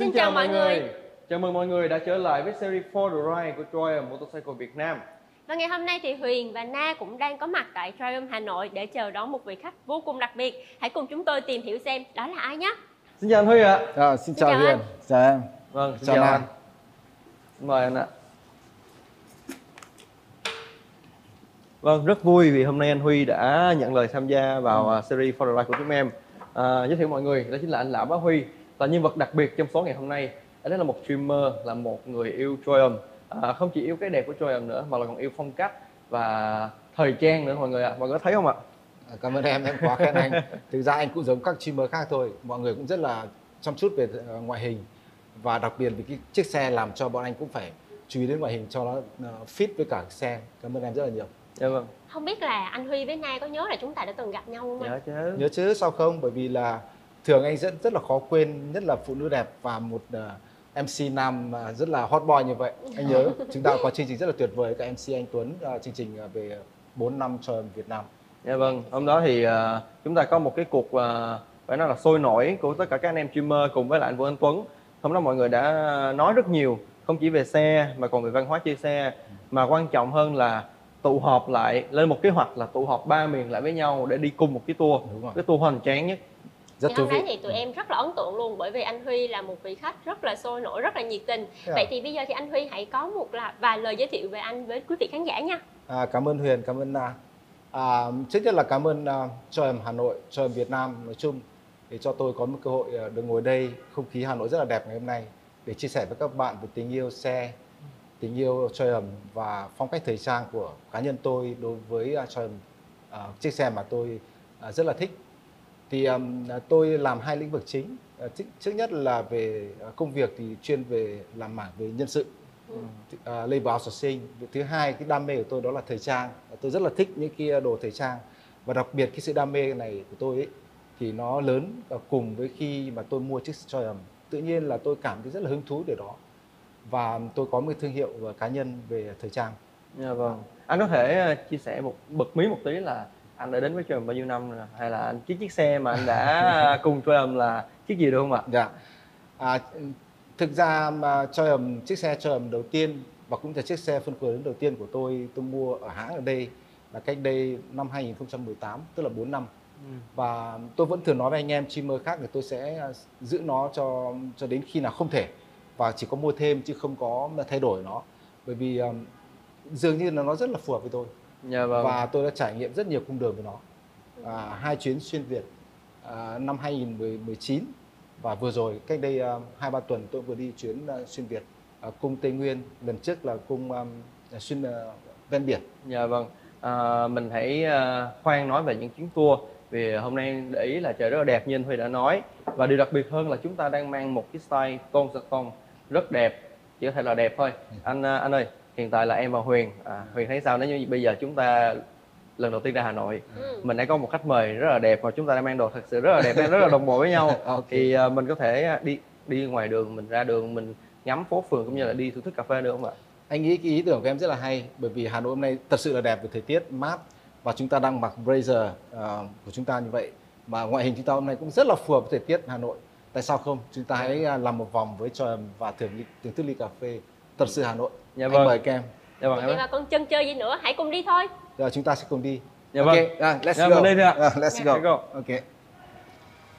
Xin chào mọi người. Chào mừng mọi người đã trở lại với series For the Ride của Triumph Motorcycle Việt Nam. Và ngày hôm nay thì Huyền và Na cũng đang có mặt tại Triumph Hà Nội để chờ đón một vị khách vô cùng đặc biệt. Hãy cùng chúng tôi tìm hiểu xem đó là ai nhé. Xin chào anh Huy ạ. À, xin, chào, chào Huyền, anh. chào em. Vâng, xin Chào chào Nam. anh. Mời anh ạ. Vâng, rất vui vì hôm nay anh Huy đã nhận lời tham gia vào à, series For the Ride của chúng em. À, giới thiệu mọi người, đó chính là anh Lã Bá Huy, là nhân vật đặc biệt trong số ngày hôm nay. Anh ấy là một streamer, là một người yêu Triumph. À, không chỉ yêu cái đẹp của Triumph nữa, mà là còn yêu phong cách và thời trang nữa mọi người ạ. Mọi người có thấy không ạ? À, Cảm ơn em, em quá khen anh. Thực ra anh cũng giống các streamer khác thôi. Mọi người cũng rất là chăm chút về ờ, ngoại hình và đặc biệt vì cái chiếc xe làm cho bọn anh cũng phải chú ý đến ngoại hình cho nó ờ, fit với cả xe. Cảm ơn em rất là nhiều. Dạ vâng. Không biết là anh Huy với Na có nhớ là chúng ta đã từng gặp nhau không anh? Dạ chứ. Nhớ chứ sao không? Bởi vì là thường anh rất rất là khó quên, nhất là phụ nữ đẹp và một ờ, MC nam ờ, rất là hot boy như vậy. Anh nhớ chúng ta có chương trình rất là tuyệt vời cả MC anh Tuấn, ờ, chương trình về 4 năm cho Việt Nam. Dạ vâng, hôm đó thì à, chúng ta có một cái cuộc à, phải nói là sôi nổi của tất cả các anh em streamer cùng với lại anh Vũ Anh Tuấn. Hôm đó mọi người đã nói rất nhiều, không chỉ về xe mà còn về văn hóa chơi xe, mà quan trọng hơn là tụ họp lại lên một kế hoạch là tụ họp ba miền lại với nhau để đi cùng một cái tour, cái tour hoành tráng nhất. Rất thì thú hôm vị. thì tụi em rất là ấn tượng luôn bởi vì anh Huy là một vị khách rất là sôi nổi, rất là nhiệt tình. Thế à? Vậy thì bây giờ thì anh Huy hãy có một là vài lời giới thiệu về anh với quý vị khán giả nha. À, cảm ơn Huyền, cảm ơn Na. À, trước nhất là cảm ơn uh, cho em Hà Nội, cho em Việt Nam nói chung để cho tôi có một cơ hội ờ, được ngồi đây, không khí Hà Nội rất là đẹp ngày hôm nay để chia sẻ với các bạn về tình yêu xe, tình yêu cho em và phong cách thời trang của cá nhân tôi đối với uh, cho em chiếc xe mà tôi à, rất là thích. Thì um, tôi làm hai lĩnh vực chính. À, trước- nhất là về à, công việc thì chuyên về làm mảng về nhân sự. Uh, labor outsourcing. Thứ hai cái đam mê của tôi đó là thời trang. Tôi rất là thích những cái đồ thời trang. Và đặc biệt cái sự đam mê này của tôi ấy, thì nó lớn cùng với khi mà tôi mua chiếc Triumph tự nhiên là tôi cảm thấy rất là hứng thú điều đó. Và tôi có một thương hiệu và cá nhân về thời trang. Dạ vâng. Anh có thể chia sẻ một bật mí một tí là anh đã đến với Triumph bao nhiêu năm rồi? hay là anh chiếc chiếc xe mà anh đã cùng Triumph là chiếc gì được không ạ? Dạ. À, thực ra mà Triumph chiếc xe Triumph đầu tiên và cũng là chiếc xe phân khối lớn đầu tiên của tôi tôi mua ở hãng ở đây là cách đây năm 2018 tức là 4 năm và tôi vẫn thường nói với anh em streamer khác thì tôi sẽ giữ nó cho cho đến khi nào không thể và chỉ có mua thêm chứ không có thay đổi nó bởi vì um, dường như là nó rất là phù hợp với tôi Dạ vâng. và tôi đã trải nghiệm rất nhiều cung đường với nó. À, hai chuyến xuyên Việt à, năm 2019 và vừa rồi cách đây à, hai ba tuần tôi vừa đi chuyến à, xuyên Việt à, cung Tây Nguyên lần trước là cung um, xuyên à, ven biển. Dạ vâng. À, mình hãy à, khoan nói về những chuyến tour vì hôm nay để ý là trời rất là đẹp như anh Huy đã nói. Và điều đặc biệt hơn là chúng ta đang mang một cái style tôn sa tông rất đẹp chỉ có thể là đẹp thôi. Anh à, anh ơi hiện tại là em và Huyền. À, Huyền thấy sao? Nếu như bây giờ chúng ta lần đầu tiên ra Hà Nội Ừ. mình đã có một khách mời rất là đẹp và chúng ta đang mang đồ thật sự rất là đẹp đang rất là đồng bộ với nhau. Ok. thì à, mình có thể đi đi ngoài đường mình ra đường mình ngắm phố phường cũng như là đi thưởng thức cà phê được không ạ? Anh nghĩ cái ý tưởng của em rất là hay bởi vì Hà Nội hôm nay thật sự là đẹp về thời tiết mát và chúng ta đang mặc blazer ờ, của chúng ta như vậy. Mà ngoại hình chúng ta hôm nay cũng rất là phù hợp với thời tiết Hà Nội. Tại sao không? Chúng ta hãy à, làm một vòng với cho và thưởng thức ly cà phê thật sự Hà Nội Dạ anh vâng. mời các em dạ vâng Vậy mà còn chân chơi gì nữa, hãy cùng đi thôi. Rồi chúng ta sẽ cùng đi. Dạ Ok, vâng. à, let's Dạ, go. mình đi thôi ạ. À, let's Dạ. go. Go. Ok.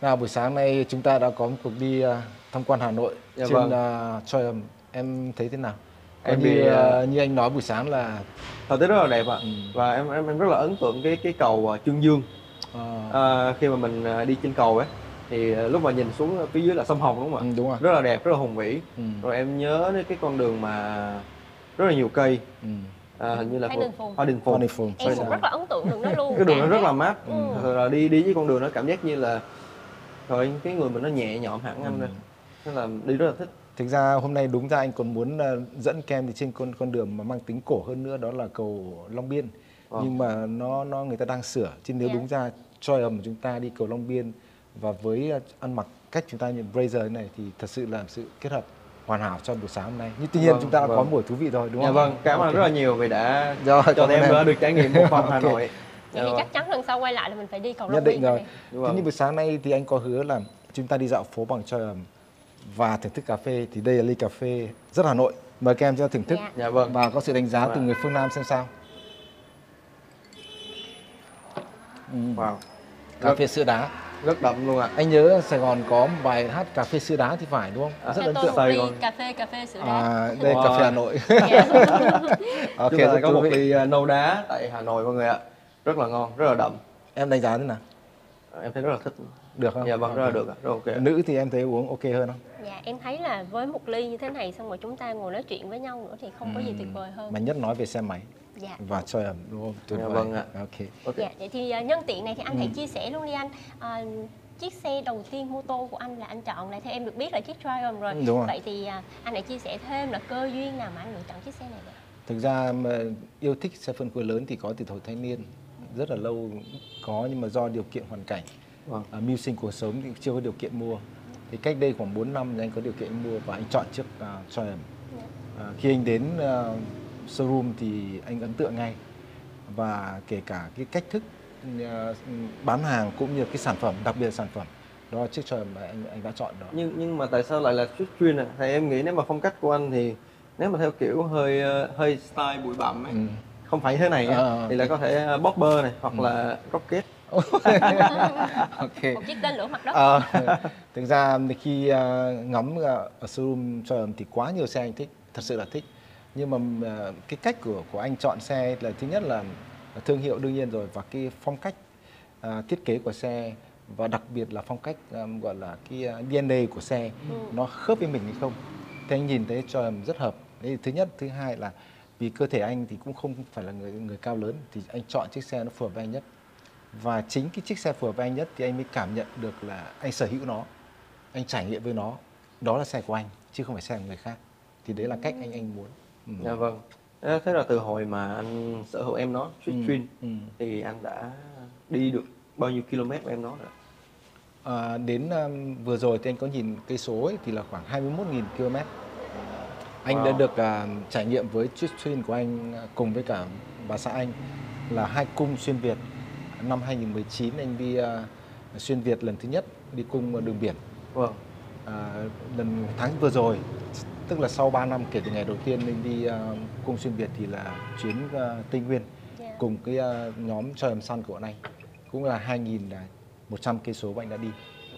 Nào buổi sáng nay chúng ta đã có một cuộc đi à, tham quan Hà Nội Dạ trên vâng. uh, Triumph. Em thấy thế nào? Em như bị, à, à, như anh nói buổi sáng là thời tiết rất là đẹp ạ Ừ. và em, em em rất là ấn tượng cái cái cầu à, Trương Dương ờ, à, khi mà mình à, đi trên cầu ấy thì à, lúc mà nhìn xuống phía dưới là sông Hồng đúng không ừ, ạ đúng rồi. rất là đẹp rất là hùng vĩ Ừ, rồi em nhớ đến cái con đường mà rất là nhiều cây ừ. à, hình như là Hoa Đình Phùng. Hoa Đình Phùng Wonderful. Em cũng rất là ấn tượng đường đó luôn. cái đường nó rất là mát Ừ. Thật sự là đi đi với con đường nó cảm giác như là rồi cái người mình nó nhẹ nhõm hẳn anh Ừ. nên là đi rất là thích Thực ra hôm nay đúng ra anh còn muốn à, dẫn kem đi trên con con đường mà mang tính cổ hơn nữa đó là cầu Long Biên. Vâng. Nhưng mà nó nó người ta đang sửa chứ nếu Dạ. đúng ra Triumph của chúng ta đi cầu Long Biên và với à, ăn mặc cách chúng ta như blazer thế này thì thật sự là sự kết hợp hoàn hảo cho buổi sáng hôm nay. Nhưng tuy nhiên Vâng, chúng ta đã có vâng. buổi thú vị rồi đúng dạ không? vâng cảm ơn Ok. rất là nhiều vì đã Rồi, cho cảm ơn em em. đã được trải nghiệm một phần Hà. Nội Vậy Dạ thì vâng. chắc chắn lần sau quay lại là mình phải đi cầu Nhất Long định Biên rồi. Thế nhưng buổi sáng nay thì anh có hứa là chúng ta đi dạo phố bằng Triumph và thưởng thức cà phê thì đây là ly cà phê rất Hà Nội. Mời các em cho thưởng thức Dạ. Dạ vâng. và có sự đánh giá từ Vâng. người phương Nam xem sao. Wow. Cà phê sữa đá. Rất đậm luôn ạ. Anh nhớ Sài Gòn có một bài hát cà phê sữa đá thì phải đúng không? À, rất ấn tượng. Sài Gòn. cà phê cà phê sữa đá. À, đây Wow. cà phê Hà Nội. Dạ. ok, Chúng ta rất có một ly à, nâu đá tại Hà Nội mọi người ạ. Rất là ngon, rất là đậm. Em đánh giá thế nào? Em thấy rất là thích. Được không? Dạ vâng, rất là được ạ. Rất ok. Nữ thì em thấy uống ok hơn không? dạ em thấy là với một ly như thế này xong rồi chúng ta ngồi nói chuyện với nhau nữa thì không có gì tuyệt vời hơn Mà nhất nói về xe máy dạ và chơi ẩm đúng không? Tuyệt Dạ vời. vâng ạ. Ok. Ok. dạ vậy thì à, nhân tiện này thì anh hãy Ừ. chia sẻ luôn đi anh À, chiếc xe đầu tiên mô tô của anh là anh chọn lại theo em được biết là chiếc Triumph rồi Ừ, đúng rồi. vậy thì à, anh hãy chia sẻ thêm là cơ duyên nào mà anh lựa chọn chiếc xe này vậy Thực ra mà yêu thích xe phân khối lớn thì có từ thời thanh niên rất là lâu có nhưng mà do điều kiện hoàn cảnh Vâng. à, mưu sinh cuộc sống thì chưa có điều kiện mua thì cách đây khoảng 4 năm thì anh có điều kiện mua và anh chọn chiếc uh, Triumph à, khi anh đến à, showroom thì anh ấn tượng ngay và kể cả cái cách thức à, bán hàng cũng như cái sản phẩm đặc biệt là sản phẩm đó là chiếc Triumph mà anh anh đã chọn đó Nhưng nhưng mà tại sao lại là chiếc chuyên à? Thì em nghĩ nếu mà phong cách của anh thì nếu mà theo kiểu hơi ờ, hơi style bụi bặm ấy, Ừ. không phải thế này Ờ. thì là có thể ờ, bopper này hoặc là rocket. ok một chiếc tên lửa mặt đất Ờ, thực ra khi à, ngắm à, ở showroom Triumph thì quá nhiều xe anh thích, thật sự là thích. Nhưng mà à, cái cách của của anh chọn xe là thứ nhất là thương hiệu đương nhiên rồi và cái phong cách à, thiết kế của xe và đặc biệt là phong cách à, gọi là cái DNA của xe nó khớp với mình hay không. Thì anh nhìn thấy Triumph rất hợp. Đấy thứ nhất, thứ hai là vì cơ thể anh thì cũng không phải là người người cao lớn thì anh chọn chiếc xe nó phù hợp với anh nhất và chính cái chiếc xe phù hợp với anh nhất thì anh mới cảm nhận được là anh sở hữu nó anh trải nghiệm với nó đó là xe của anh chứ không phải xe của người khác thì đấy là cách anh anh muốn ừ. Dạ vâng. Ờ, Thế là từ hồi mà anh sở hữu em nó, Ừ, chuyên, ừ. thì anh đã đi được bao nhiêu km của em nó rồi? À, đến um, vừa rồi thì anh có nhìn cây số ấy, thì là khoảng 21.000 km anh đã Wow. được à, trải nghiệm với chiếc xuyên của anh à, cùng với cả bà xã anh là hai cung xuyên Việt năm 2019 anh đi à, xuyên Việt lần thứ nhất đi cung đường biển Vâng. À, lần tháng vừa rồi tức là sau 3 năm kể từ ngày đầu tiên anh đi à, cung xuyên Việt thì là chuyến à, Tây Nguyên Dạ. cùng cái à, nhóm Triumph Sun của bọn anh cũng là 2.100 cây số anh đã đi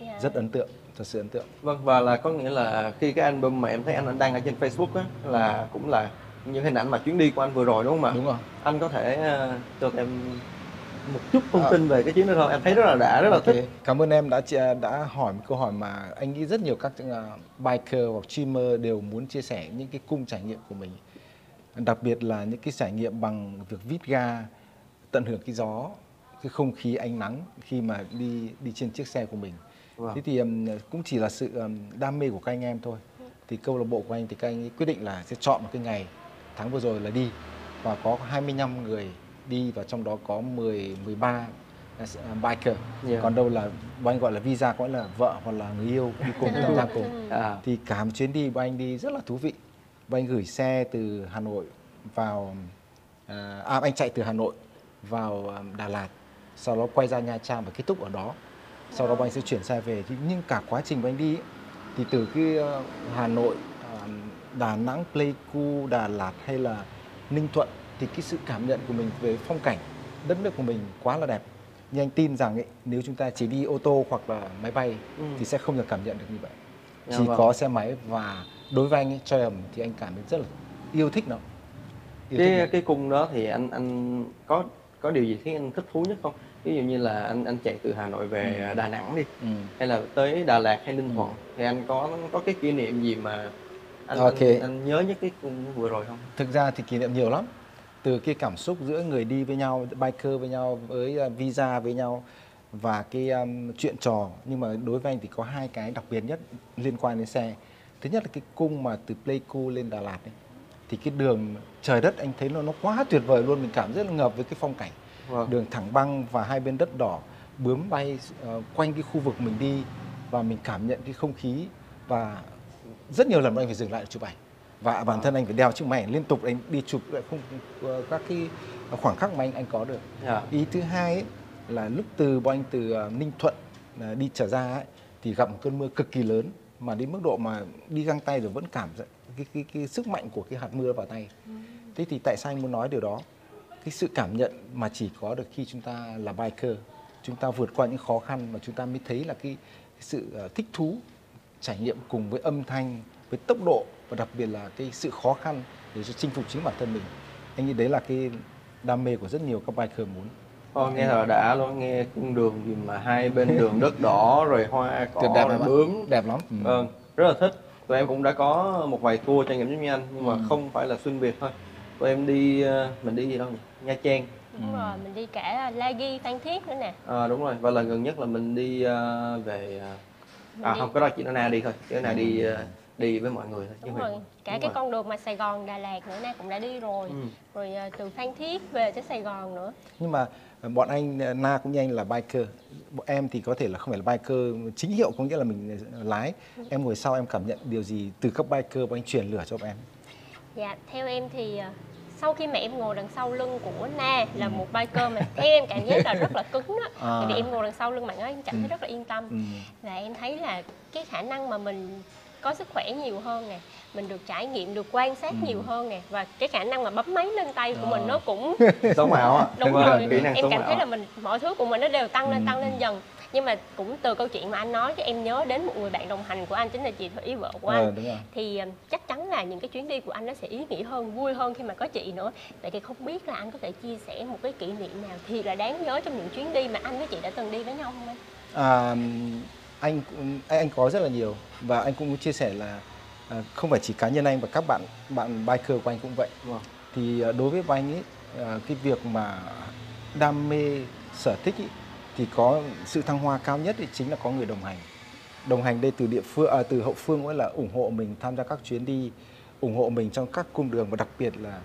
Dạ. rất ấn tượng thật sự ấn tượng Vâng và là có nghĩa là khi cái album mà em thấy anh đăng ở trên Facebook á là cũng là những hình ảnh mà chuyến đi của anh vừa rồi đúng không ạ? đúng rồi Anh có thể ờ, cho em một chút thông Ờ. tin về cái chuyến đó không? Em thấy rất là đã, rất là Ok, thích. cảm ơn em đã đã hỏi một câu hỏi mà anh nghĩ rất nhiều các à, biker hoặc streamer đều muốn chia sẻ những cái cung trải nghiệm của mình đặc biệt là những cái trải nghiệm bằng việc vít ga tận hưởng cái gió cái không khí ánh nắng khi mà đi đi trên chiếc xe của mình Vâng. thế thì cũng chỉ là sự đam mê của các anh em thôi thì câu lạc bộ của anh thì các anh ấy quyết định là sẽ chọn một cái ngày tháng vừa rồi là đi và có 25 người đi và trong đó có 10 13 là biker. Yeah. còn đâu là bọn anh gọi là visa nghĩa là vợ hoặc là người yêu đi cùng tham gia cùng. À, thì cả một chuyến đi bọn anh đi rất là thú vị. Bọn anh gửi xe từ Hà Nội vào à, à, anh chạy từ Hà Nội vào à, Đà Lạt sau đó quay ra Nha Trang và kết thúc ở đó. Sau đó bọn anh sẽ chuyển xe về. Nhưng cả quá trình bọn anh đi thì từ cái ờ, Hà Nội à, Đà Nẵng Pleiku Đà Lạt hay là Ninh Thuận thì cái sự cảm nhận của mình về phong cảnh đất nước của mình quá là đẹp nhưng anh tin rằng ấy, nếu chúng ta chỉ đi ô tô hoặc là máy bay Ừ. thì sẽ không được cảm nhận được như vậy Dạ chỉ vâng. có xe máy và đối với anh ấy, Triumph thì anh cảm thấy rất là yêu thích nó yêu thích cái nó. cái cung đó thì anh anh có có điều gì khiến anh thích thú nhất không? Ví dụ như là anh anh chạy từ Hà Nội về Đà Nẵng đi Ừ. hay là tới Đà Lạt hay Ninh Thuận thì anh có có cái kỷ niệm gì mà anh, Ok. anh, anh nhớ nhất cái cung vừa rồi không? thực ra thì kỷ niệm nhiều lắm từ cái cảm xúc giữa người đi với nhau biker với nhau với uh, visa với nhau và cái um, chuyện trò. Nhưng mà đối với anh thì có hai cái đặc biệt nhất liên quan đến xe. Thứ nhất là cái cung mà từ Pleiku lên Đà Lạt ấy, thì cái đường trời đất anh thấy nó nó quá tuyệt vời luôn. Mình cảm rất là ngập với cái phong cảnh. Vâng. đường thẳng băng và hai bên đất đỏ bướm bay ờ, quanh cái khu vực mình đi và mình cảm nhận cái không khí. Và rất nhiều lần anh phải dừng lại để chụp ảnh và bản thân anh phải đeo chiếc máy liên tục anh đi chụp lại không ờ, các cái khoảng khắc mà anh anh có được. Dạ. ý thứ hai ấy, là lúc từ bọn anh từ ờ, Ninh Thuận ờ, đi trở ra ấy, thì gặp một cơn mưa cực kỳ lớn mà đến mức độ mà đi găng tay rồi vẫn cảm giác cái, cái, cái sức mạnh của cái hạt mưa vào tay. Thế thì tại sao anh muốn nói điều đó? Cái sự cảm nhận mà chỉ có được khi chúng ta là biker chúng ta vượt qua những khó khăn mà chúng ta mới thấy là cái, cái sự thích thú trải nghiệm cùng với âm thanh với tốc độ và đặc biệt là cái sự khó khăn để cho chinh phục chính bản thân mình. Anh nghĩ đấy là cái đam mê của rất nhiều các biker muốn. Ồ, nghe thật là đã luôn nghe cung đường gì mà hai bên đường đất đỏ rồi hoa cỏ đẹp rồi bướm. Đẹp lắm. Ừ. vâng rất là thích. Tụi em cũng đã có một vài tour trải nghiệm giống như anh nhưng mà Ừ. không phải là xuyên việt thôi. Tụi em đi ờ, mình đi gì đâu nhỉ nha trang. Đúng rồi mình đi cả La Ghi Phan Thiết nữa nè. À, đúng rồi. Và lần gần nhất là mình đi ờ, về ờ, Mình à đi- không có đó chị Na đi thôi. Chứ Na đi ờ, đi với mọi người thôi đúng Huyền- rồi cả đúng cái rồi. con đường mà Sài Gòn Đà Lạt nữa nè cũng đã đi rồi Ừ. rồi à, từ Phan Thiết về tới Sài Gòn nữa nhưng mà ờ, bọn anh ờ, na cũng như anh là biker bọn em thì có thể là không phải là biker chính hiệu có nghĩa là mình lái em ngồi sau em cảm nhận điều gì từ các biker bọn anh truyền lửa cho bọn em Dạ, theo em thì à, sau khi mà em ngồi đằng sau lưng của Na là Ừ. một biker mà theo em cảm giác là rất là cứng đó. À. Tại vì em ngồi đằng sau lưng bạn ấy em cảm thấy Ừ. rất là yên tâm. ừ. Và em thấy là cái khả năng mà mình có sức khỏe nhiều hơn nè, mình được trải nghiệm, được quan sát Ừ. nhiều hơn nè và cái khả năng mà bấm máy lên tay của mình À. nó cũng sống ảo á. Đúng Vâng, rồi kỹ năng em cảm ảo thấy là mình mọi thứ của mình nó đều tăng lên Ừ, tăng lên dần. Nhưng mà cũng từ câu chuyện mà anh nói cho em nhớ đến một người bạn đồng hành của anh chính là chị Thủy vợ của anh. Ờ, rồi. Thì um, chắc chắn là những cái chuyến đi của anh nó sẽ ý nghĩa hơn vui hơn khi mà có chị nữa. Vậy thì không biết là anh có thể chia sẻ một cái kỷ niệm nào thì là đáng nhớ trong những chuyến đi mà anh với chị đã từng đi với nhau không anh? À, anh cũng- anh có rất là nhiều và anh cũng chia sẻ là à, không phải chỉ cá nhân anh và các bạn bạn biker của anh cũng vậy. Vâng. Thì à, đối với anh ấy à, cái việc mà đam mê sở thích ý, thì có sự thăng hoa cao nhất thì chính là có người đồng hành. Đồng hành đây từ địa phương à, từ hậu phương cũng là ủng hộ mình tham gia các chuyến đi, ủng hộ mình trong các cung đường và đặc biệt là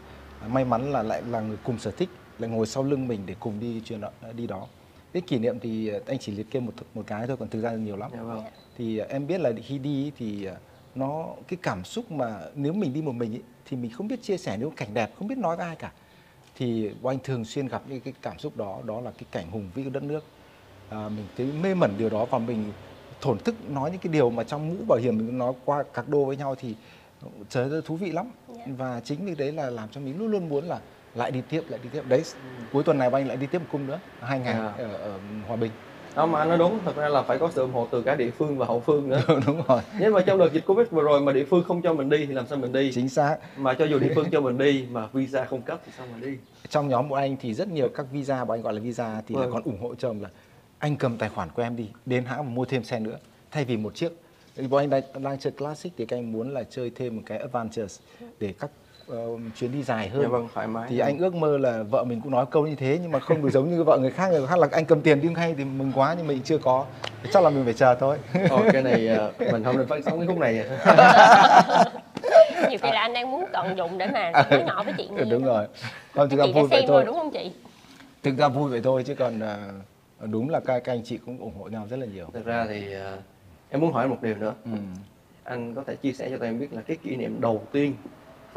may mắn là lại là người cùng sở thích lại ngồi sau lưng mình để cùng đi chuyến đó, đi đó. Cái kỷ niệm thì à, anh chỉ liệt kê một một cái thôi còn thực ra là nhiều lắm. Dạ vâng. Thì à, em biết là khi đi thì à, nó cái cảm xúc mà nếu mình đi một mình ý, thì mình không biết chia sẻ những cảnh đẹp không biết nói với ai cả. Thì bọn anh thường xuyên gặp những cái cảm xúc đó đó là cái cảnh hùng vĩ của đất nước. À, mình thấy mê mẩn điều đó và mình thổn thức nói những cái điều mà trong mũ bảo hiểm mình nói qua các đô với nhau thì trời ơi thú vị lắm. Dạ. và chính vì đấy là làm cho mình luôn luôn muốn là lại đi tiếp lại đi tiếp. Đấy cuối tuần này bọn anh lại đi tiếp một cung nữa. Hai ngày À. ở, ở hòa bình. Đó mà anh nói đúng. Thật ra là phải có sự ủng hộ từ cả địa phương và hậu phương nữa. Đúng rồi. Nếu mà trong đợt dịch covid vừa rồi mà địa phương không cho mình đi thì làm sao mình đi? Chính xác. Mà cho dù địa phương cho mình đi mà visa không cấp thì sao mà đi? Trong nhóm của anh thì rất nhiều các visa bọn anh gọi là visa thì là Vâng. còn ủng hộ chồng là anh cầm tài khoản của em đi đến hãng mua thêm xe nữa. Thay vì một chiếc. Bọn anh đang, đang chơi classic thì các anh muốn là chơi thêm một cái advantage để các ờ, chuyến đi dài hơn. Dạ vâng thoải mái thì anh ước mơ là vợ mình cũng nói câu như thế nhưng mà không được giống như vợ người khác. Người khác là anh cầm tiền đi hay thì mừng quá nhưng mình chưa có. Chắc là mình phải chờ thôi. Ồ, cái này ờ, mình không nên phát sóng cái khúc này. Nhiều khi là anh đang muốn tận dụng để mà nói nhỏ với chị nghe đúng đó. rồi. Không thực ra vui vậy thôi. đúng không chị? Thực ra vui vậy thôi chứ còn à, đúng là các, các anh chị cũng ủng hộ nhau rất là nhiều. Thực ra thì ờ, em muốn hỏi một điều nữa. Ừ. anh có thể chia sẻ cho tụi em biết là cái kỷ niệm đầu tiên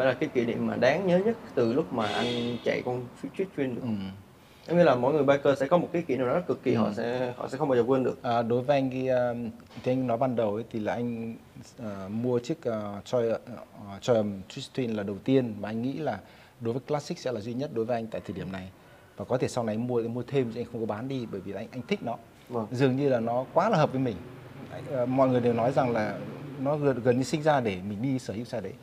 phải là cái kỷ niệm mà đáng nhớ nhất từ lúc mà anh chạy con street train được. Ừ. Em nghĩ là mỗi người biker sẽ có một cái kỷ niệm đó cực kỳ họ sẽ họ sẽ không bao giờ quên được. À, đối với anh cái um, thì anh nói ban đầu ấy, thì là anh à, mua chiếc uh, Troy uh, Twin là đầu tiên mà anh nghĩ là đối với Classic sẽ là duy nhất đối với anh tại thời điểm này. Và có thể sau này mua mua thêm chứ anh không có bán đi bởi vì anh anh thích nó. Vâng. dường như là nó quá là hợp với mình. Ờ, mọi người đều nói rằng là nó gần, gần như sinh ra để mình đi sở hữu xe đấy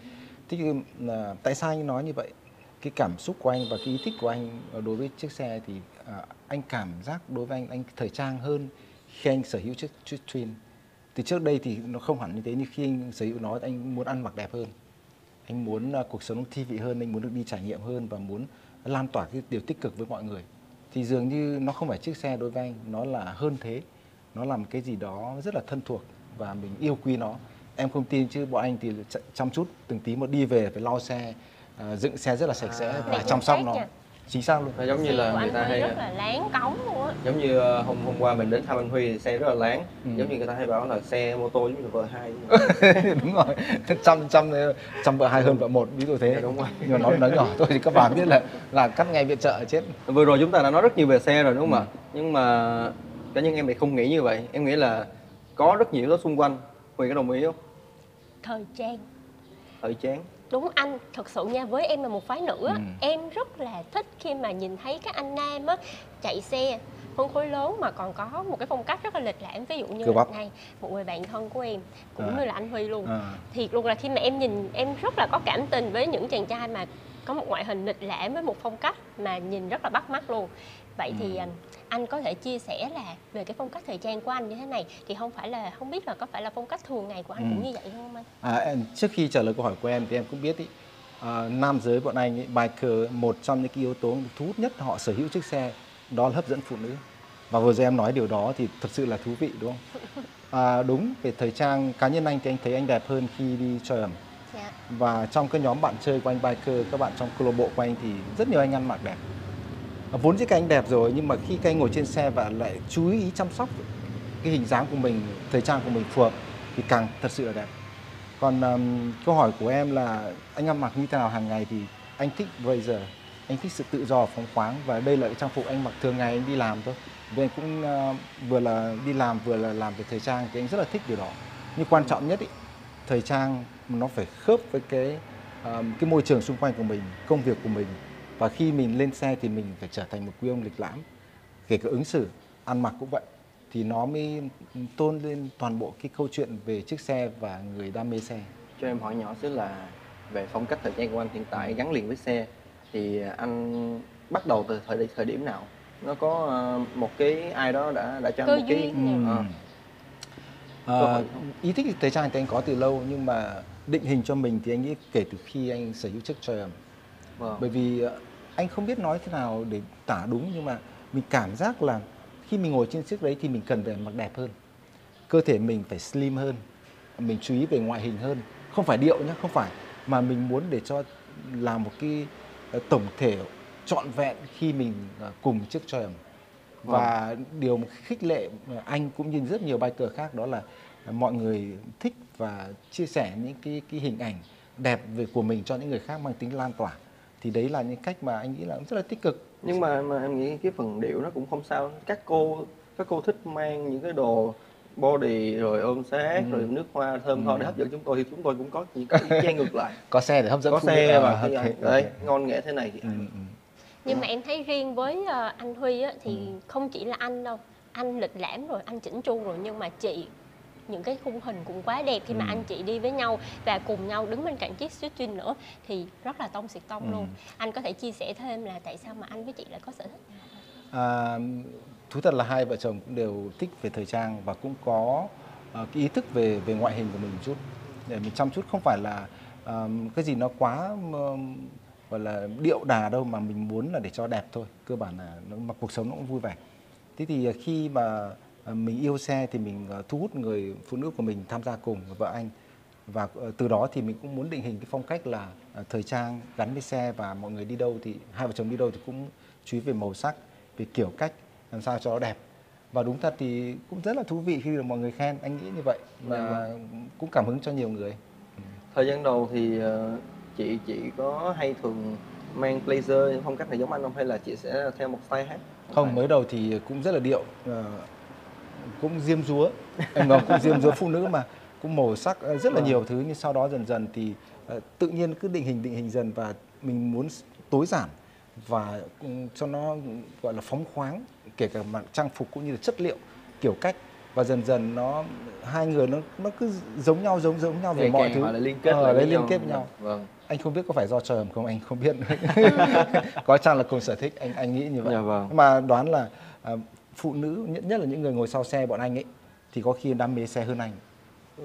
thế thì là tại sao anh nói như vậy? Cái cảm xúc của anh và cái ý thích của anh đối với chiếc xe thì à, anh cảm giác đối với anh anh thời trang hơn khi anh sở hữu chiếc chiếc Twin. Thì trước đây thì nó không hẳn như thế nhưng khi anh sở hữu nó anh muốn ăn mặc đẹp hơn. Anh muốn à, cuộc sống nó thi vị hơn anh muốn được đi trải nghiệm hơn và muốn lan tỏa cái điều tích cực với mọi người. Thì dường như nó không phải chiếc xe đối với anh nó là hơn thế. Nó làm cái gì đó rất là thân thuộc và mình yêu quý nó em không tin chứ bọn anh thì ch- chăm chút từng tí một đi về phải lau xe à, dựng xe rất là sạch sẽ À. và chăm sóc nó. nha. chính xác luôn. Nó giống như là người ta hay rất là láng cống luôn á. giống như ờ, hôm hôm qua mình đến thăm anh Huy thì xe rất là láng Ừ. giống như người ta hay bảo là xe mô tô giống như vợ hai. Đúng rồi. Chăm chăm chăm vợ hai hơn vợ một ví dụ thế. Dạ, đúng rồi. nhưng mà nói nói nhỏ thôi thì các bạn biết là là cắt ngay viện trợ chết. Vừa rồi chúng ta đã nói rất nhiều về xe rồi đúng không Ừ. ạ nhưng mà cá nhân em lại không nghĩ như vậy. Em nghĩ là có rất nhiều yếu tố xung quanh. Huy có đồng ý không thời trang thời trang đúng anh thật sự nha với em là một phái nữ á, Ừ. em rất là thích khi mà nhìn thấy các anh nam á chạy xe phân khối lớn mà còn có một cái phong cách rất là lịch lãm ví dụ như là bắp. này một người bạn thân của em cũng À. như là anh Huy luôn À. thiệt luôn là khi mà em nhìn em rất là có cảm tình với những chàng trai mà có một ngoại hình lịch lãm với một phong cách mà nhìn rất là bắt mắt luôn vậy thì Ừ. à, anh có thể chia sẻ là về cái phong cách thời trang của anh như thế này thì không phải là không biết là có phải là phong cách thường ngày của anh Ừ. cũng như vậy không anh À, em, trước khi trả lời câu hỏi của em thì em cũng biết ý, à, nam giới bọn anh ấy, biker một trong những cái yếu tố thu hút nhất họ sở hữu chiếc xe đó là hấp dẫn phụ nữ và vừa rồi em nói điều đó thì thật sự là thú vị đúng không? À, đúng về thời trang cá nhân anh thì anh thấy anh đẹp hơn khi đi chơi ẩm dạ và trong cái nhóm bạn chơi của anh biker các bạn trong câu lạc bộ của anh thì rất nhiều anh ăn mặc đẹp Ờ, vốn dĩ các anh đẹp rồi nhưng mà khi các anh ngồi trên xe và lại chú ý chăm sóc cái hình dáng của mình thời trang của mình phù hợp thì càng thật sự là đẹp. Còn um, câu hỏi của em là anh ăn mặc như thế nào hàng ngày thì anh thích blazer anh thích sự tự do phóng khoáng và đây là cái trang phục anh mặc thường ngày anh đi làm thôi. Vì anh cũng uh, vừa là đi làm vừa là làm về thời trang thì anh rất là thích điều đó. Nhưng quan trọng nhất ý, thời trang nó phải khớp với cái um, cái môi trường xung quanh của mình công việc của mình và khi mình lên xe thì mình phải trở thành một quý ông lịch lãm. Kể cả ứng xử ăn mặc cũng vậy. Thì nó mới tôn lên toàn bộ cái câu chuyện về chiếc xe và người đam mê xe. Cho em hỏi nhỏ xíu là về phong cách thời trang của anh hiện tại gắn liền với xe thì anh bắt đầu từ thời thời điểm nào? Nó có ờ, một cái ai đó đã đã cho Cơ anh một cái không? ý thích thời trang thì anh có từ lâu nhưng mà định hình cho mình thì anh nghĩ kể từ khi anh sở hữu chiếc Triumph. Vâng. bởi vì anh không biết nói thế nào để tả đúng nhưng mà mình cảm giác là khi mình ngồi trên chiếc đấy thì mình cần phải mặc đẹp hơn. Cơ thể mình phải slim hơn mình chú ý về ngoại hình hơn. Không phải điệu nhé không phải. Mà mình muốn để cho làm một cái ờ, tổng thể trọn vẹn khi mình ờ, cùng chiếc Triumph và điều mà khích lệ anh cũng như rất nhiều biker khác đó là mọi người thích và chia sẻ những cái cái hình ảnh đẹp về của mình cho những người khác mang tính lan tỏa thì đấy là những cách mà anh nghĩ là cũng rất là tích cực. Nhưng mà mà em nghĩ cái phần điệu nó cũng không sao. Các cô các cô thích mang những cái đồ body rồi ôm sát Ừ. rồi nước hoa thơm tho Ừ. để hấp dẫn chúng tôi. Thì chúng tôi cũng có những cái chang ngược lại. Có xe để hấp dẫn có xe À, và ok, cái ok. đấy ngon nghẻ thế này thì Ừ, ừ. nhưng mà em thấy riêng với ờ, anh Huy á, thì không chỉ là anh đâu. Anh lịch lãm rồi anh chỉnh chu rồi. Nhưng mà chị những cái khung hình cũng quá đẹp khi mà Ừ. anh chị đi với nhau và cùng nhau đứng bên cạnh chiếc suýt twin nữa thì rất là tông xịt tông Ừ. luôn anh có thể chia sẻ thêm là tại sao mà anh với chị lại có sở thích? À, thú thật là hai vợ chồng cũng đều thích về thời trang và cũng có ờ, cái ý thức về về ngoại hình của mình một chút để mình chăm chút không phải là ờm, cái gì nó quá ờm, gọi là điệu đà đâu mà mình muốn là để cho đẹp thôi cơ bản là nó mặc cuộc sống nó cũng vui vẻ thế thì khi mà mình yêu xe thì mình ờ, thu hút người phụ nữ của mình tham gia cùng với vợ anh. Và ờ, từ đó thì mình cũng muốn định hình cái phong cách là ờ, thời trang gắn với xe và mọi người đi đâu thì hai vợ chồng đi đâu thì cũng chú ý về màu sắc về kiểu cách làm sao cho nó đẹp. Và đúng thật thì cũng rất là thú vị khi được mọi người khen anh nghĩ như vậy và cũng cảm hứng cho nhiều người. Thời gian đầu thì ờ, chị chị có hay thường mang blazer phong cách này giống anh không? Hay là chị sẽ theo một style khác? Không mới đầu thì cũng rất là điệu. Ờ, cũng diêm dúa. Em ngọc cũng diêm dúa phụ nữ mà cũng màu sắc ờ, rất là Vâng. nhiều thứ nhưng sau đó dần dần thì ờ, tự nhiên cứ định hình định hình dần và mình muốn tối giản và ừ, cho nó gọi là phóng khoáng kể cả mặt trang phục cũng như là chất liệu kiểu cách. Và dần dần nó hai người nó nó cứ giống nhau giống giống nhau về Ngày mọi thứ. lại liên kết Ờ, với liên kết với nhau. vâng. Anh không biết có phải do trời không anh không biết có chăng là cùng sở thích anh anh nghĩ như vậy. Dạ vâng. Mà đoán là à, phụ nữ nhất, nhất là những người ngồi sau xe bọn anh ấy thì có khi đam mê xe hơn anh.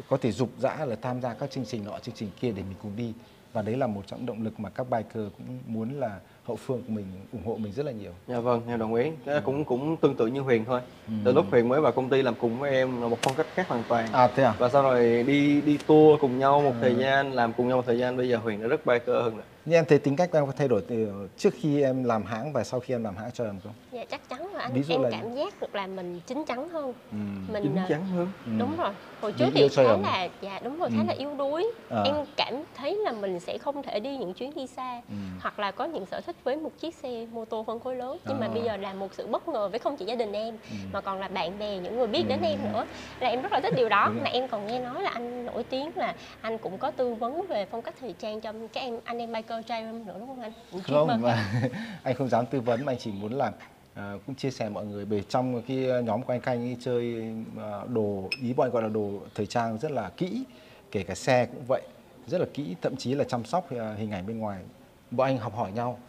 Có thể dục dã là tham gia các chương trình nọ chương trình kia để mình cùng đi. Và đấy là một trong những động lực mà các biker cũng muốn là hậu phương của mình ủng hộ mình rất là nhiều. Dạ vâng em đồng ý. Cái cũng cũng tương tự như Huyền thôi. Ừ. từ lúc Huyền mới vào công ty làm cùng với em là một phong cách khác hoàn toàn. À thế à? Và sau rồi đi đi tour cùng nhau một Ừ. thời gian làm cùng nhau một thời gian bây giờ Huyền đã rất biker hơn rồi Nhưng em thấy tính cách của em có thay đổi từ trước khi em làm hãng và sau khi em làm hãng cho em không? dạ chắc chắn là anh Ví dụ em là- cảm giác được là mình chín chắn hơn Ừ. mình chín ờ, chắn hơn đúng rồi hồi trước thì khá là dạ đúng rồi khá Ừ. là yếu đuối À. em cảm thấy là mình sẽ không thể đi những chuyến đi xa Ừ. hoặc là có những sở thích với một chiếc xe mô tô phân khối lớn nhưng mà À. bây giờ là một sự bất ngờ với không chỉ gia đình em Ừ. mà còn là bạn bè những người biết đến Ừ. em nữa là em rất là thích điều đó Đúng rồi. mà em còn nghe nói là anh nổi tiếng là anh cũng có tư vấn về phong cách thời trang cho các em anh em biker trai em nữa đúng không anh? Những không mà anh không dám tư vấn mà anh chỉ muốn là à, cũng chia sẻ mọi người bởi trong cái nhóm của anh canh ấy chơi à, đồ ý bọn anh gọi là đồ thời trang rất là kỹ kể cả xe cũng vậy rất là kỹ thậm chí là chăm sóc à, hình ảnh bên ngoài. Bọn anh học hỏi nhau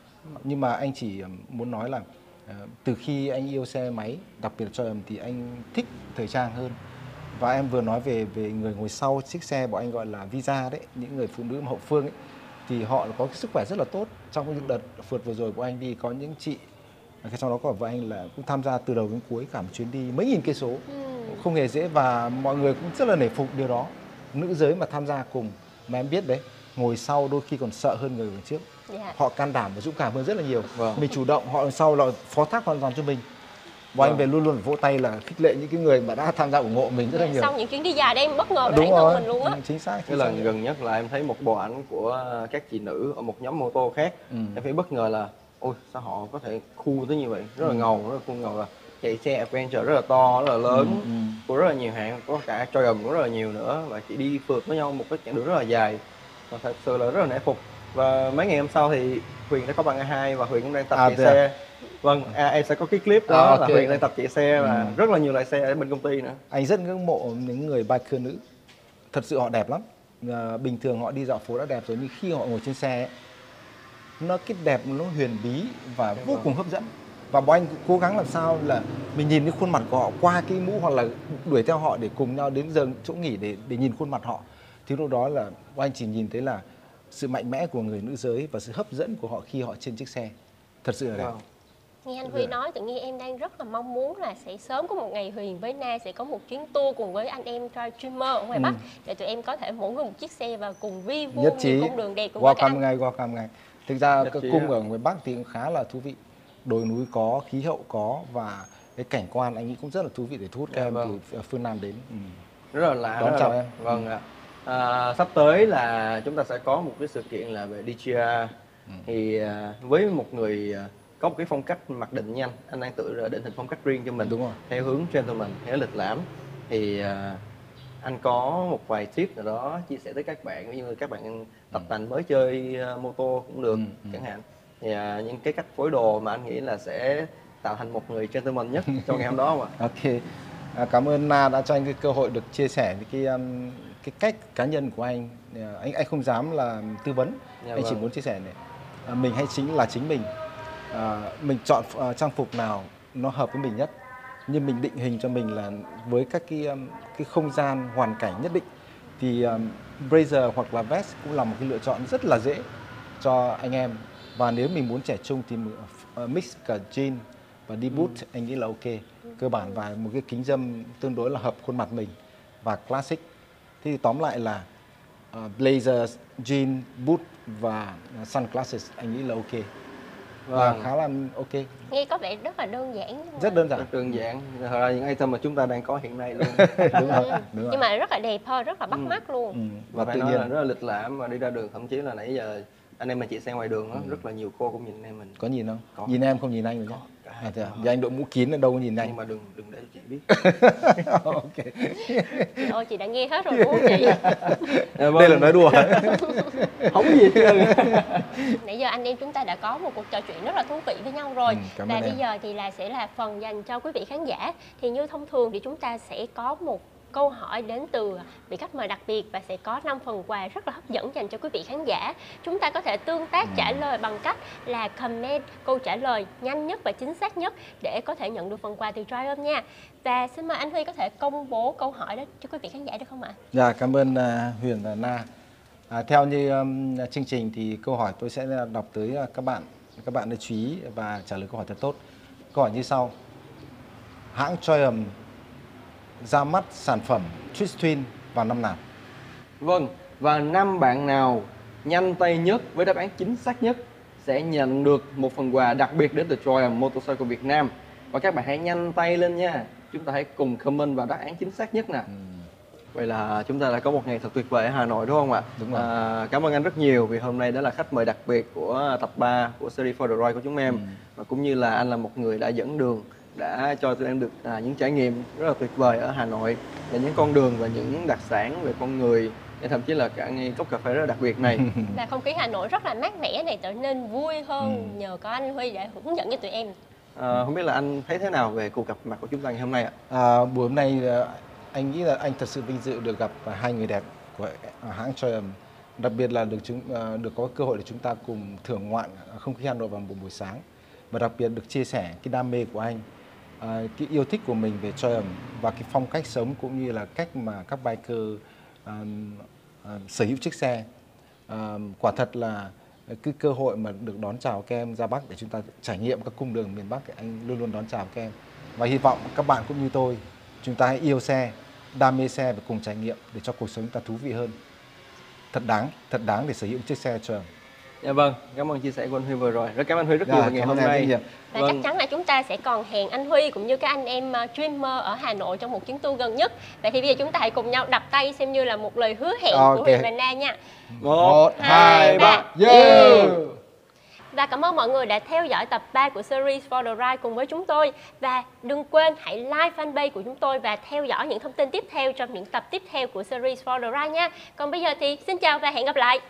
nhưng mà anh chỉ muốn nói là từ khi anh yêu xe máy đặc biệt cho em thì anh thích thời trang hơn. Và em vừa nói về về người ngồi sau chiếc xe bọn anh gọi là visa đấy những người phụ nữ hậu phương ấy thì họ có cái sức khỏe rất là tốt. Trong những đợt phượt vừa rồi của anh đi có những chị cái trong đó có vợ anh là cũng tham gia từ đầu đến cuối cả một chuyến đi mấy nghìn cây số. Ừ. không hề dễ và mọi người cũng rất là nể phục điều đó. Nữ giới mà tham gia cùng mà em biết đấy ngồi sau đôi khi còn sợ hơn người ngồi trước. Dạ. Họ can đảm và dũng cảm hơn rất là nhiều. Vâng. mình chủ động họ đằng sau là phó thác hoàn toàn cho mình và anh Vâng. về luôn luôn vỗ tay là khích lệ những cái người mà đã tham gia ủng hộ mình rất là nhiều. Sau những chuyến đi dài đây em bất ngờ về đúng bản thân mình luôn á. Ừ, chính xác cái chính lần gần nhất là em thấy một bộ ảnh của các chị nữ ở một nhóm mô tô khác. Ừ. em thấy bất ngờ là ôi sao họ có thể khu tới như vậy? Rất là ngầu rất là cool ngầu là chạy xe adventure rất là to rất là lớn Ừ, ừ. của rất là nhiều hãng có cả Triumph cũng rất là nhiều nữa và chị đi phượt với nhau một cái chặng đường rất là dài. Và thật sự là rất là nể phục. Và mấy ngày hôm sau thì Huyền đã có bằng A2 và Huyền cũng đang tập À, chạy à? xe vâng à, em sẽ có cái clip đó À, là ok. Huyền đang tập chạy xe và Ừ. rất là nhiều loại xe ở bên công ty nữa. Anh rất ngưỡng mộ những người biker nữ. Thật sự họ đẹp lắm. À, bình thường họ đi dạo phố đã đẹp rồi nhưng khi họ ngồi trên xe ấy, nó cái đẹp nó huyền bí và vô cùng hấp dẫn. Và bọn anh cũng cố gắng làm sao là mình nhìn cái khuôn mặt của họ qua cái mũ hoặc là đuổi theo họ để cùng nhau đến giờ chỗ nghỉ để để nhìn khuôn mặt họ. Thì lúc đó là bọn anh chỉ nhìn thấy là sự mạnh mẽ của người nữ giới và sự hấp dẫn của họ khi họ trên chiếc xe. Thật sự là đẹp. Vâng. Nghe anh Huy nói tự nhiên em đang rất là mong muốn là sẽ sớm có một ngày Huyền với Na sẽ có một chuyến tour cùng với anh em Try Streamer ở ngoài Ừ. Bắc để tụi em có thể mỗi người một chiếc xe và cùng vi vu nhất những trí. cung đường đẹp với các welcome anh. ngay welcome ngay thực ra Nhất cung ở ngoài bắc thì cũng khá là thú vị. Đồi núi có khí hậu có và cái cảnh quan anh nghĩ cũng rất là thú vị để thu hút các Dạ em vâng. từ phương nam đến. Ừ. rất là lạ Đón chào em. vâng ạ. À, sắp tới là chúng ta sẽ có một cái sự kiện là về DJI thì à, với một người à, có một cái phong cách mặc định nhanh anh. Đang tự định hình phong cách riêng cho mình Đúng rồi. theo hướng gentleman theo lịch lãm. Thì à, anh có một vài tip nào đó chia sẻ tới các bạn ví dụ như các bạn tập tành mới chơi à, mô tô cũng được Ừ, ừ. chẳng hạn. Thì à, những cái cách phối đồ mà anh nghĩ là sẽ tạo thành một người gentleman nhất trong ngày hôm đó không ạ? Ok. À, cảm ơn Na đã cho anh cái cơ hội được chia sẻ cái um, cái cách cá nhân của anh. Anh anh không dám là tư vấn. Dạ anh chỉ vâng. muốn chia sẻ này. À, mình hay chính là chính mình à, mình chọn à, trang phục nào nó hợp với mình nhất. Nhưng mình định hình cho mình là với các cái um, cái không gian hoàn cảnh nhất định thì um, blazer hoặc là vest cũng là một cái lựa chọn rất là dễ cho anh em. Và nếu mình muốn trẻ trung thì uh, mix cả jean và đi boot anh nghĩ là ok. Cơ bản và một cái kính dâm tương đối là hợp khuôn mặt mình và classic. Thế thì tóm lại là uh, blazer jean boot và uh, sunglasses anh nghĩ là ok và Vâng. khá là ok Nghe có vẻ rất là đơn giản nhưng mà- rất đơn giản rất đơn giản thật ra những item mà chúng ta đang có hiện nay luôn đúng rồi Ừ. đúng rồi nhưng mà rất là đẹp thôi rất là bắt Ừ. mắt luôn ừ. và và phải tự nói nhiên là rất là lịch lãm và đi ra đường thậm chí là nãy giờ anh em mình chị xe ngoài đường á rất là nhiều cô cũng nhìn anh em mình có nhìn không Có. nhìn em không nhìn anh rồi hai à, thế à? có. Vì anh đội mũ kín ở đâu có nhìn nhưng anh mà đừng đừng để chị biết. Ok. Ơi chị đã nghe hết rồi đúng không chị. Đây là nói đùa không gì trơn. Nãy giờ anh em chúng ta đã có một cuộc trò chuyện rất là thú vị với nhau rồi. Ừ, cảm Và bây giờ thì là sẽ là phần dành cho quý vị khán giả. Thì như thông thường thì chúng ta sẽ có một câu hỏi đến từ vị khách mời đặc biệt và sẽ có 5 phần quà rất là hấp dẫn dành cho quý vị khán giả. Chúng ta có thể tương tác trả lời bằng cách là comment câu trả lời nhanh nhất và chính xác nhất để có thể nhận được phần quà từ Triumph nha. Và xin mời anh Huy có thể công bố câu hỏi đó cho quý vị khán giả được không ạ? Dạ, cảm ơn à, Huyền và Na. À, theo như um, chương trình thì câu hỏi tôi sẽ đọc tới à, các bạn, các bạn chú ý và trả lời câu hỏi thật tốt. Câu hỏi như sau: Hãng Triumph ra mắt sản phẩm Twist Twin vào năm nào? vâng và năm bạn nào nhanh tay nhất với đáp án chính xác nhất sẽ nhận được một phần quà đặc biệt đến từ Triumph Motorcycle Việt Nam. Và các bạn hãy nhanh tay lên nha. Chúng ta hãy cùng comment vào đáp án chính xác nhất nè. Vậy là chúng ta đã có một ngày thật tuyệt vời ở Hà Nội đúng không ạ? Đúng rồi. à, cảm ơn anh rất nhiều vì hôm nay đã là khách mời đặc biệt của tập 3 của series For the Ride của chúng em. Và cũng như là anh là một người đã dẫn đường đã cho tụi em được à, những trải nghiệm rất là tuyệt vời ở Hà Nội và những con đường và những đặc sản về con người hay thậm chí là cả ngay cốc cà phê rất là đặc biệt này. Và không khí Hà Nội rất là mát mẻ này trở nên vui hơn nhờ có anh Huy để hướng dẫn cho tụi em. À, không biết là anh thấy thế nào về cuộc gặp mặt của chúng ta ngày hôm nay ạ? À, buổi hôm nay à, anh nghĩ là anh thật sự vinh dự được gặp à, hai người đẹp của à, hãng Triumph đặc biệt là được chúng được có cơ hội để chúng ta cùng thưởng ngoạn không khí Hà Nội vào một buổi sáng. Và đặc biệt được chia sẻ cái đam mê của anh à, cái yêu thích của mình về Triumph và cái phong cách sống cũng như là cách mà các biker à, à, sở hữu chiếc xe. À, quả thật là cái cơ hội mà được đón chào các em ra Bắc để chúng ta trải nghiệm các cung đường miền Bắc thì anh luôn luôn đón chào các em. Và hy vọng các bạn cũng như tôi chúng ta hãy yêu xe đam mê xe và cùng trải nghiệm để cho cuộc sống chúng ta thú vị hơn. Thật đáng thật đáng để sở hữu chiếc xe trường dạ vâng cảm ơn chia sẻ của anh Huy vừa rồi rất cảm ơn anh Huy rất nhiều Dạ, về ngày hôm nay nhiều. Và Vâng. chắc chắn là chúng ta sẽ còn hẹn anh Huy cũng như các anh em uh, streamer ở Hà Nội trong một chuyến tour gần nhất. Vậy thì bây giờ chúng ta hãy cùng nhau đập tay xem như là một lời hứa hẹn Ok. của Huyền và Na nha. một hai, ba. yeah! Và cảm ơn mọi người đã theo dõi tập 3 của series For the Ride cùng với chúng tôi. Và đừng quên hãy like fanpage của chúng tôi và theo dõi những thông tin tiếp theo trong những tập tiếp theo của series For the Ride nha. Còn bây giờ thì xin chào và hẹn gặp lại.